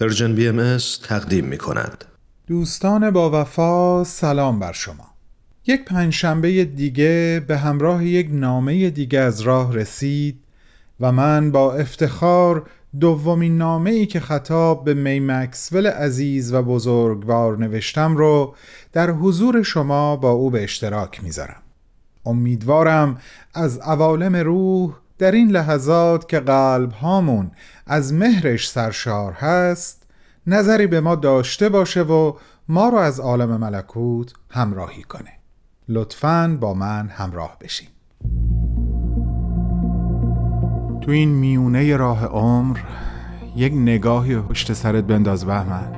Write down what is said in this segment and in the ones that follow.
Persian BMS تقدیم می کند. دوستان با وفا سلام بر شما یک پنجشنبه دیگه به همراه یک نامه دیگه از راه رسید و من با افتخار دومین نامه ای که خطاب به می مکسول عزیز و بزرگوار نوشتم رو در حضور شما با او به اشتراک می‌ذارم امیدوارم از عوالم روح در این لحظات که قلب هامون از مهرش سرشار هست نظری به ما داشته باشه و ما رو از عالم ملکوت همراهی کنه. لطفاً با من همراه بشین. تو این میونه راه عمر یک نگاهی پشت سرت بنداز بهمن.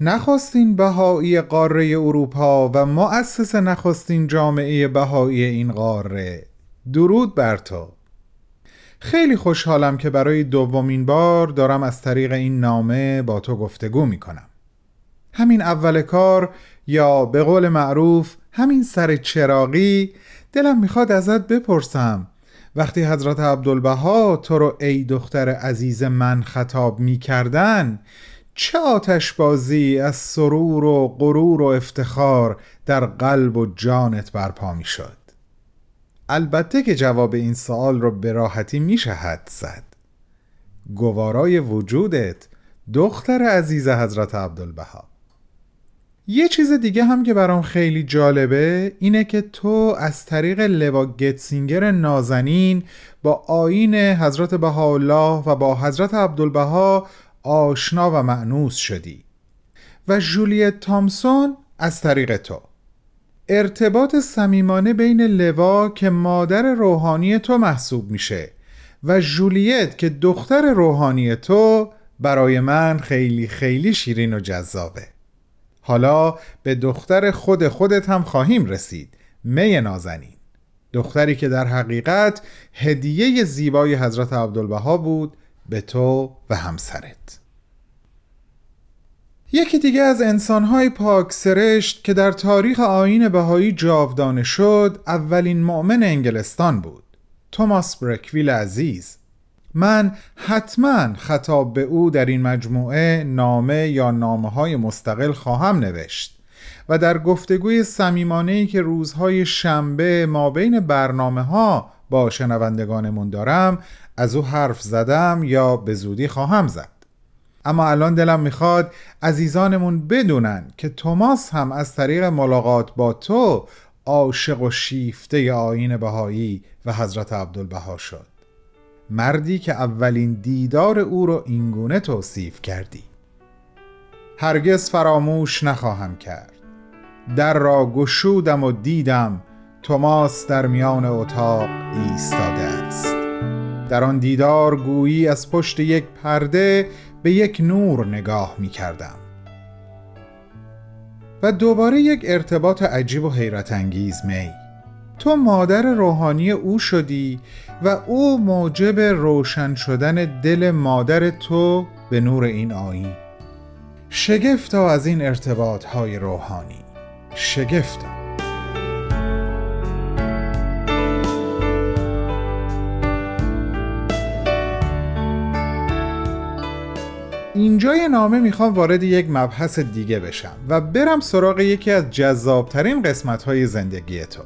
نخستین بهایی قاره اروپا و مؤسس نخستین جامعه بهایی این قاره درود بر تو. خیلی خوشحالم که برای دومین بار دارم از طریق این نامه با تو گفتگو می کنم همین اول کار یا به قول معروف همین سر چراقی دلم می‌خواد ازت بپرسم. وقتی حضرت عبدالبها تو رو ای دختر عزیز من خطاب می کردن چه آتش بازی از سرور و غرور و افتخار در قلب و جانت برپا می شد البته که جواب این سوال رو به راحتی میشه حد زد گوارای وجودت دختر عزیز حضرت عبدالبها. یه چیز دیگه هم که برام خیلی جالبه اینه که تو از طریق لوا گتسینگر نازنین با آین حضرت بهاءالله و با حضرت عبدالبها آشنا و معنوس شدی. و جولیت تامسون از طریق تو. ارتباط صمیمانه بین لوا که مادر روحانی تو محسوب میشه و جولیت که دختر روحانی تو برای من خیلی خیلی شیرین و جذابه. حالا به دختر خود خودت هم خواهیم رسید. می نازنین. دختری که در حقیقت هدیه زیبای حضرت عبدالبها بود تو و همسرت. یکی دیگه از انسانهای پاک سرشت که در تاریخ آین بهایی جاودانه شد اولین مؤمن انگلستان بود توماس برکویل عزیز. من حتما خطاب به او در این مجموعه نامه یا نامه های مستقل خواهم نوشت و در گفتگوی سمیمانه که روزهای شنبه ما بین برنامه ها با شنوندگانمون دارم از او حرف زدم یا به زودی خواهم زد. اما الان دلم می‌خواد عزیزانمون بدونن که توماس هم از طریق ملاقات با تو عاشق و شیفته آین بهایی و حضرت عبدالبها شد. مردی که اولین دیدار او رو اینگونه توصیف کردی. هرگز فراموش نخواهم کرد. در را گشودم و دیدم توماس در میان اتاق ایستاده است. در آن دیدار گویی از پشت یک پرده به یک نور نگاه می کردم. و دوباره یک ارتباط عجیب و حیرت انگیز می. تو مادر روحانی او شدی و او موجب روشن شدن دل مادر تو به نور این آیین. شگفتا از این ارتباط های روحانی. شگفتا. اینجای نامه می‌خوام وارد یک مبحث دیگه بشم و برم سراغ یکی از جذابترین قسمت های زندگی تو.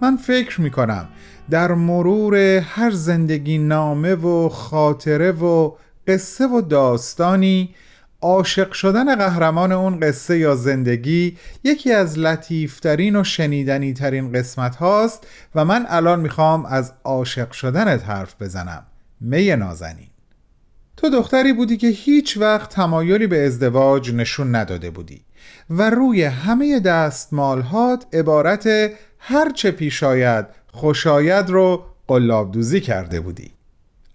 من فکر می‌کنم در مرور هر زندگی نامه و خاطره و قصه و داستانی عاشق شدن قهرمان اون قصه یا زندگی یکی از لطیفترین و شنیدنی ترین قسمت هاست و من الان می‌خوام از عاشق شدنت حرف بزنم. می نازنین. تو دختری بودی که هیچ وقت تمایلی به ازدواج نشون نداده بودی و روی همه دستمالهات عبارت هر چه پیش آید خوشاید رو قلاب دوزی کرده بودی.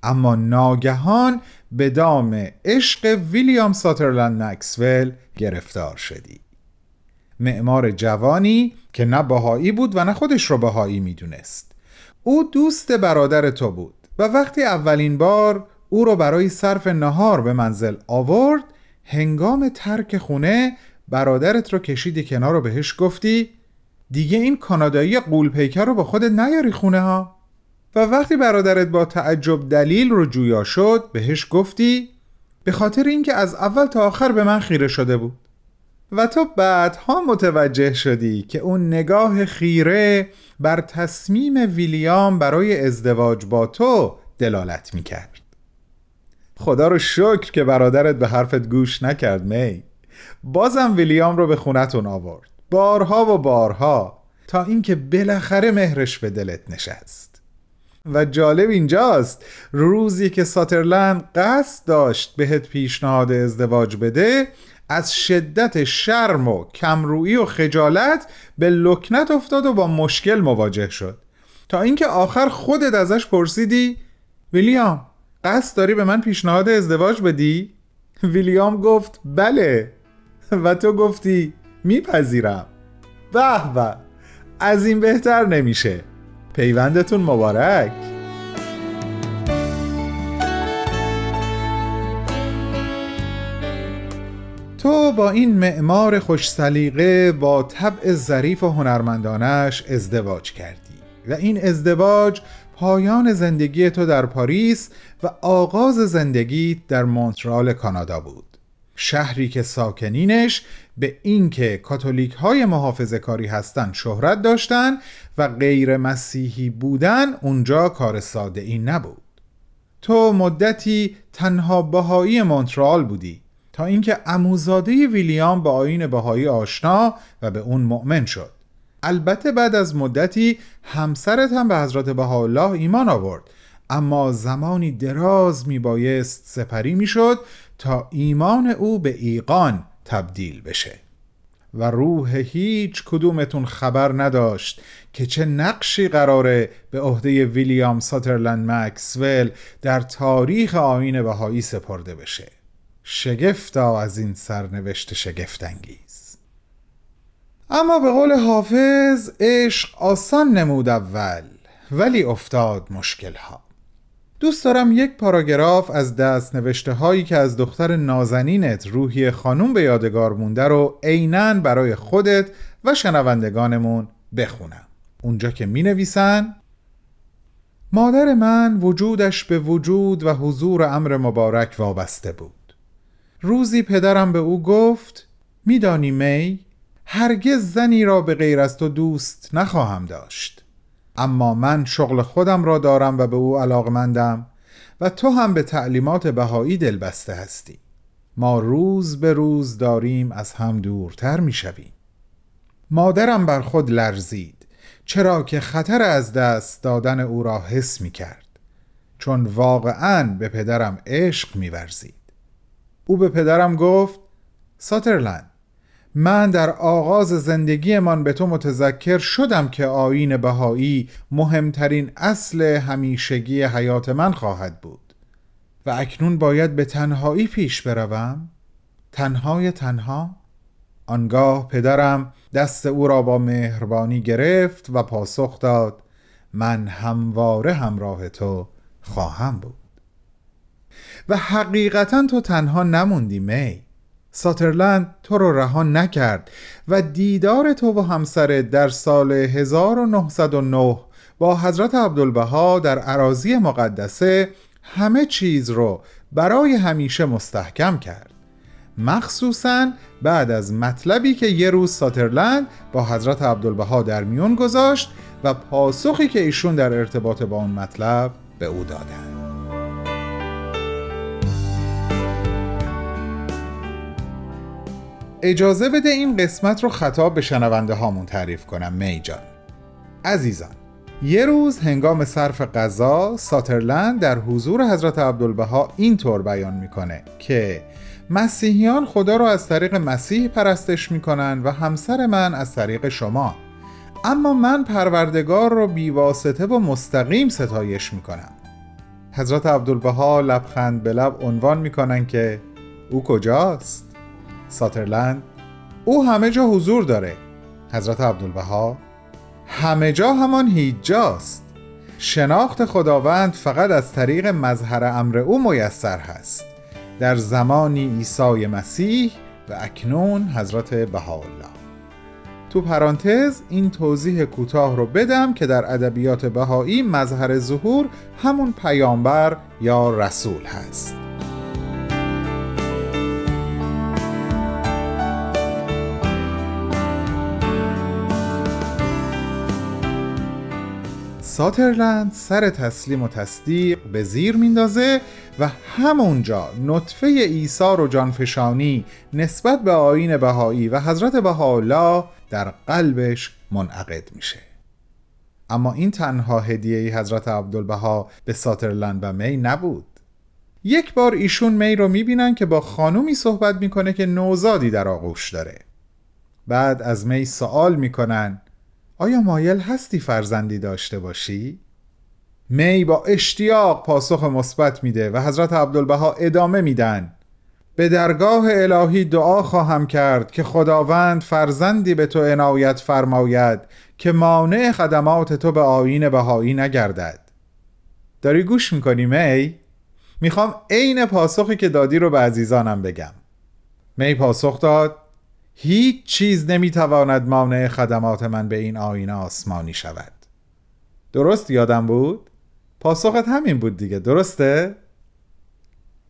اما ناگهان به دام عشق ویلیام ساترلند مکسول گرفتار شدی. معمار جوانی که نه بهایی بود و نه خودش رو بهایی می‌دونست. او دوست برادر تو بود و وقتی اولین بار او رو برای صرف نهار به منزل آورد. هنگام ترک خونه برادرت رو کشیدی کنار رو بهش گفتی دیگه این کانادایی قولپیکر رو با خودت نیاری خونه ها و وقتی برادرت با تعجب دلیل رو جویا شد بهش گفتی به خاطر اینکه از اول تا آخر به من خیره شده بود. و تو بعدها متوجه شدی که اون نگاه خیره بر تصمیم ویلیام برای ازدواج با تو دلالت می‌کرد. خدا رو شکر که برادرت به حرفت گوش نکرد می. بازم ویلیام رو به خونتون آورد. بارها و بارها تا اینکه بالاخره مهرش به دلت نشست. و جالب اینجاست روزی که ساترلند قصد داشت بهت پیشنهاد ازدواج بده از شدت شرم و کمرویی و خجالت به لکنت افتاد و با مشکل مواجه شد. تا اینکه آخر خودت ازش پرسیدی ویلیام قصد داری به من پیشنهاد ازدواج بدی؟ ویلیام گفت بله. و تو گفتی میپذیرم. به به از این بهتر نمیشه. پیوندتون مبارک. تو با این معمار خوش سلیقه با طبع ظریف و هنرمندانش ازدواج کردی. و این ازدواج پایان زندگی تو در پاریس و آغاز زندگی در مونترال کانادا بود. شهری که ساکنینش به اینکه کاتولیک های محافظه کاری هستند شهرت داشتند و غیر مسیحی بودن اونجا کار ساده ای نبود. تو مدتی تنها بهایی مونترال بودی تا اینکه عموزاده ویلیام با آین بهایی آشنا و به اون مؤمن شد. البته بعد از مدتی همسرت هم به حضرت بهاءالله ایمان آورد. اما زمانی دراز میبایست سپری می‌شد تا ایمان او به ایقان تبدیل بشه. و روح هیچ کدومتون خبر نداشت که چه نقشی قراره به عهده ویلیام ساترلند مکسول در تاریخ آین بهایی سپرده بشه. شگفتا از این سرنوشت شگفتانگیز. اما به قول حافظ عشق آسان نمود اول ولی افتاد مشکل ها دوست دارم یک پاراگراف از دست نوشته هایی که از دختر نازنینت روحی خانوم به یادگار مونده رو عینا برای خودت و شنوندگانمون بخونم. اونجا که می نویسن مادر من وجودش به وجود و حضور امر مبارک وابسته بود. روزی پدرم به او گفت میدانی می؟ هرگز زنی را به غیر از تو دوست نخواهم داشت. اما من شغل خودم را دارم و به او علاقمندم و تو هم به تعلیمات بهایی دلبسته هستی. ما روز به روز داریم از هم دورتر می شویم. مادرم بر خود لرزید چرا که خطر از دست دادن او را حس می کرد. چون واقعا به پدرم عشق می ورزید. او به پدرم گفت ساترلند من در آغاز زندگیمان به تو متذکر شدم که آین بهایی مهمترین اصل همیشگی حیات من خواهد بود. و اکنون باید به تنهایی پیش بروم. تنهای تنها. آنگاه پدرم دست او را با مهربانی گرفت و پاسخ داد من همواره همراه تو خواهم بود. و حقیقتا تو تنها نموندی می. ساترلند تو رو رها نکرد و دیدار تو و همسرت در سال 1909 با حضرت عبدالبها در عراضی مقدسه همه چیز رو برای همیشه مستحکم کرد. مخصوصا بعد از مطلبی که یه روز ساترلند با حضرت عبدالبها در میون گذاشت و پاسخی که ایشون در ارتباط با اون مطلب به او دادند اجازه بده این قسمت رو خطاب به شنونده هامون تعریف کنم می جان. عزیزان یه روز هنگام صرف غذا ساترلند در حضور حضرت عبدالبها اینطور بیان می‌کنه که مسیحیان خدا رو از طریق مسیح پرستش می‌کنن و همسر من از طریق شما. اما من پروردگار رو بیواسطه و مستقیم ستایش می‌کنم. حضرت عبدالبها لبخند به لب عنوان می‌کنن که او کجاست؟ ساترلند او همه جا حضور داره. حضرت عبدالبها همه جا همان هیچ جاست شناخت خداوند فقط از طریق مظهر امر او میسر هست. در زمانی عیسی مسیح و اکنون حضرت بهاءالله. تو پرانتز این توضیح کوتاه رو بدم که در ادبیات بهایی مظهر ظهور همون پیامبر یا رسول هست. ساترلند سر تسلیم و تصدیق به زیر میندازه و همونجا نطفه ایثار و جانفشانی نسبت به آین بهایی و حضرت بهاءالله در قلبش منعقد میشه. اما این تنها هدیه حضرت عبدالبها به ساترلند و می نبود. یک بار ایشون می رو می‌بینن که با خانومی صحبت می‌کنه که نوزادی در آغوش داره. بعد از می سوال می‌کنن آیا مایل هستی فرزندی داشته باشی؟ می با اشتیاق پاسخ مثبت میده و حضرت عبدالبها ادامه میدن به درگاه الهی دعا خواهم کرد که خداوند فرزندی به تو عنایت فرماید که مانع خدمات تو به آین بهایی نگردد داری گوش می‌کنی می؟ می‌خوام عین پاسخی که دادی رو به عزیزانم بگم می پاسخ داد هیچ چیز نمی‌تواند مانع خدمات من به این آینه آسمانی شود درست یادم بود؟ پاسخت همین بود دیگه درسته؟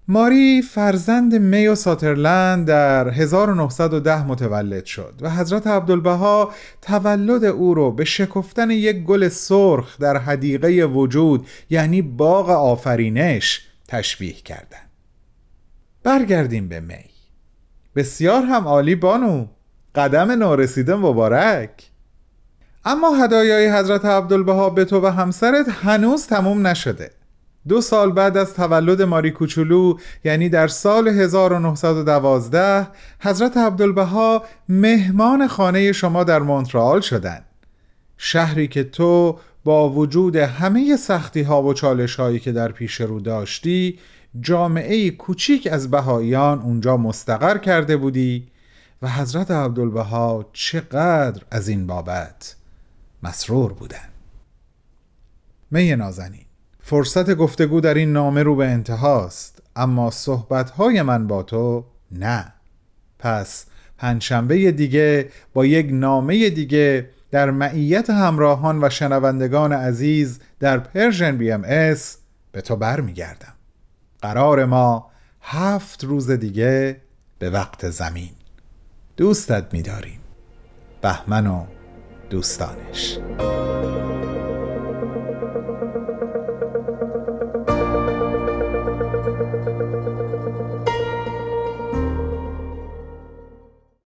ماری فرزند می و ساترلند در 1910 متولد شد و حضرت عبدالبها تولد او رو به شکفتن یک گل سرخ در حدیقه وجود یعنی باغ آفرینش تشبیه کردند. برگردیم به می بسیار هم عالی بانو. قدم نارسیده مبارک. اما هدایای حضرت عبدالبها به تو و همسرت هنوز تموم نشده. دو سال بعد از تولد ماری کوچولو یعنی در سال 1912 حضرت عبدالبها مهمان خانه شما در مونترال شدند. شهری که تو با وجود همه سختی ها و چالش هایی که در پیش رو داشتی جامعه کوچیک از بهاییان اونجا مستقر کرده بودی و حضرت عبدالبها چقدر از این بابت مسرور بودن. می نازنین فرصت گفتگو در این نامه رو به انتهاست اما صحبتهای من با تو نه. پس پنجشنبه دیگه با یک نامه دیگه در معیت همراهان و شنوندگان عزیز در Persian BMS به تو برمیگردم. قرار ما هفت روز دیگه به وقت زمین. دوستت میداریم. بهمن و دوستانش.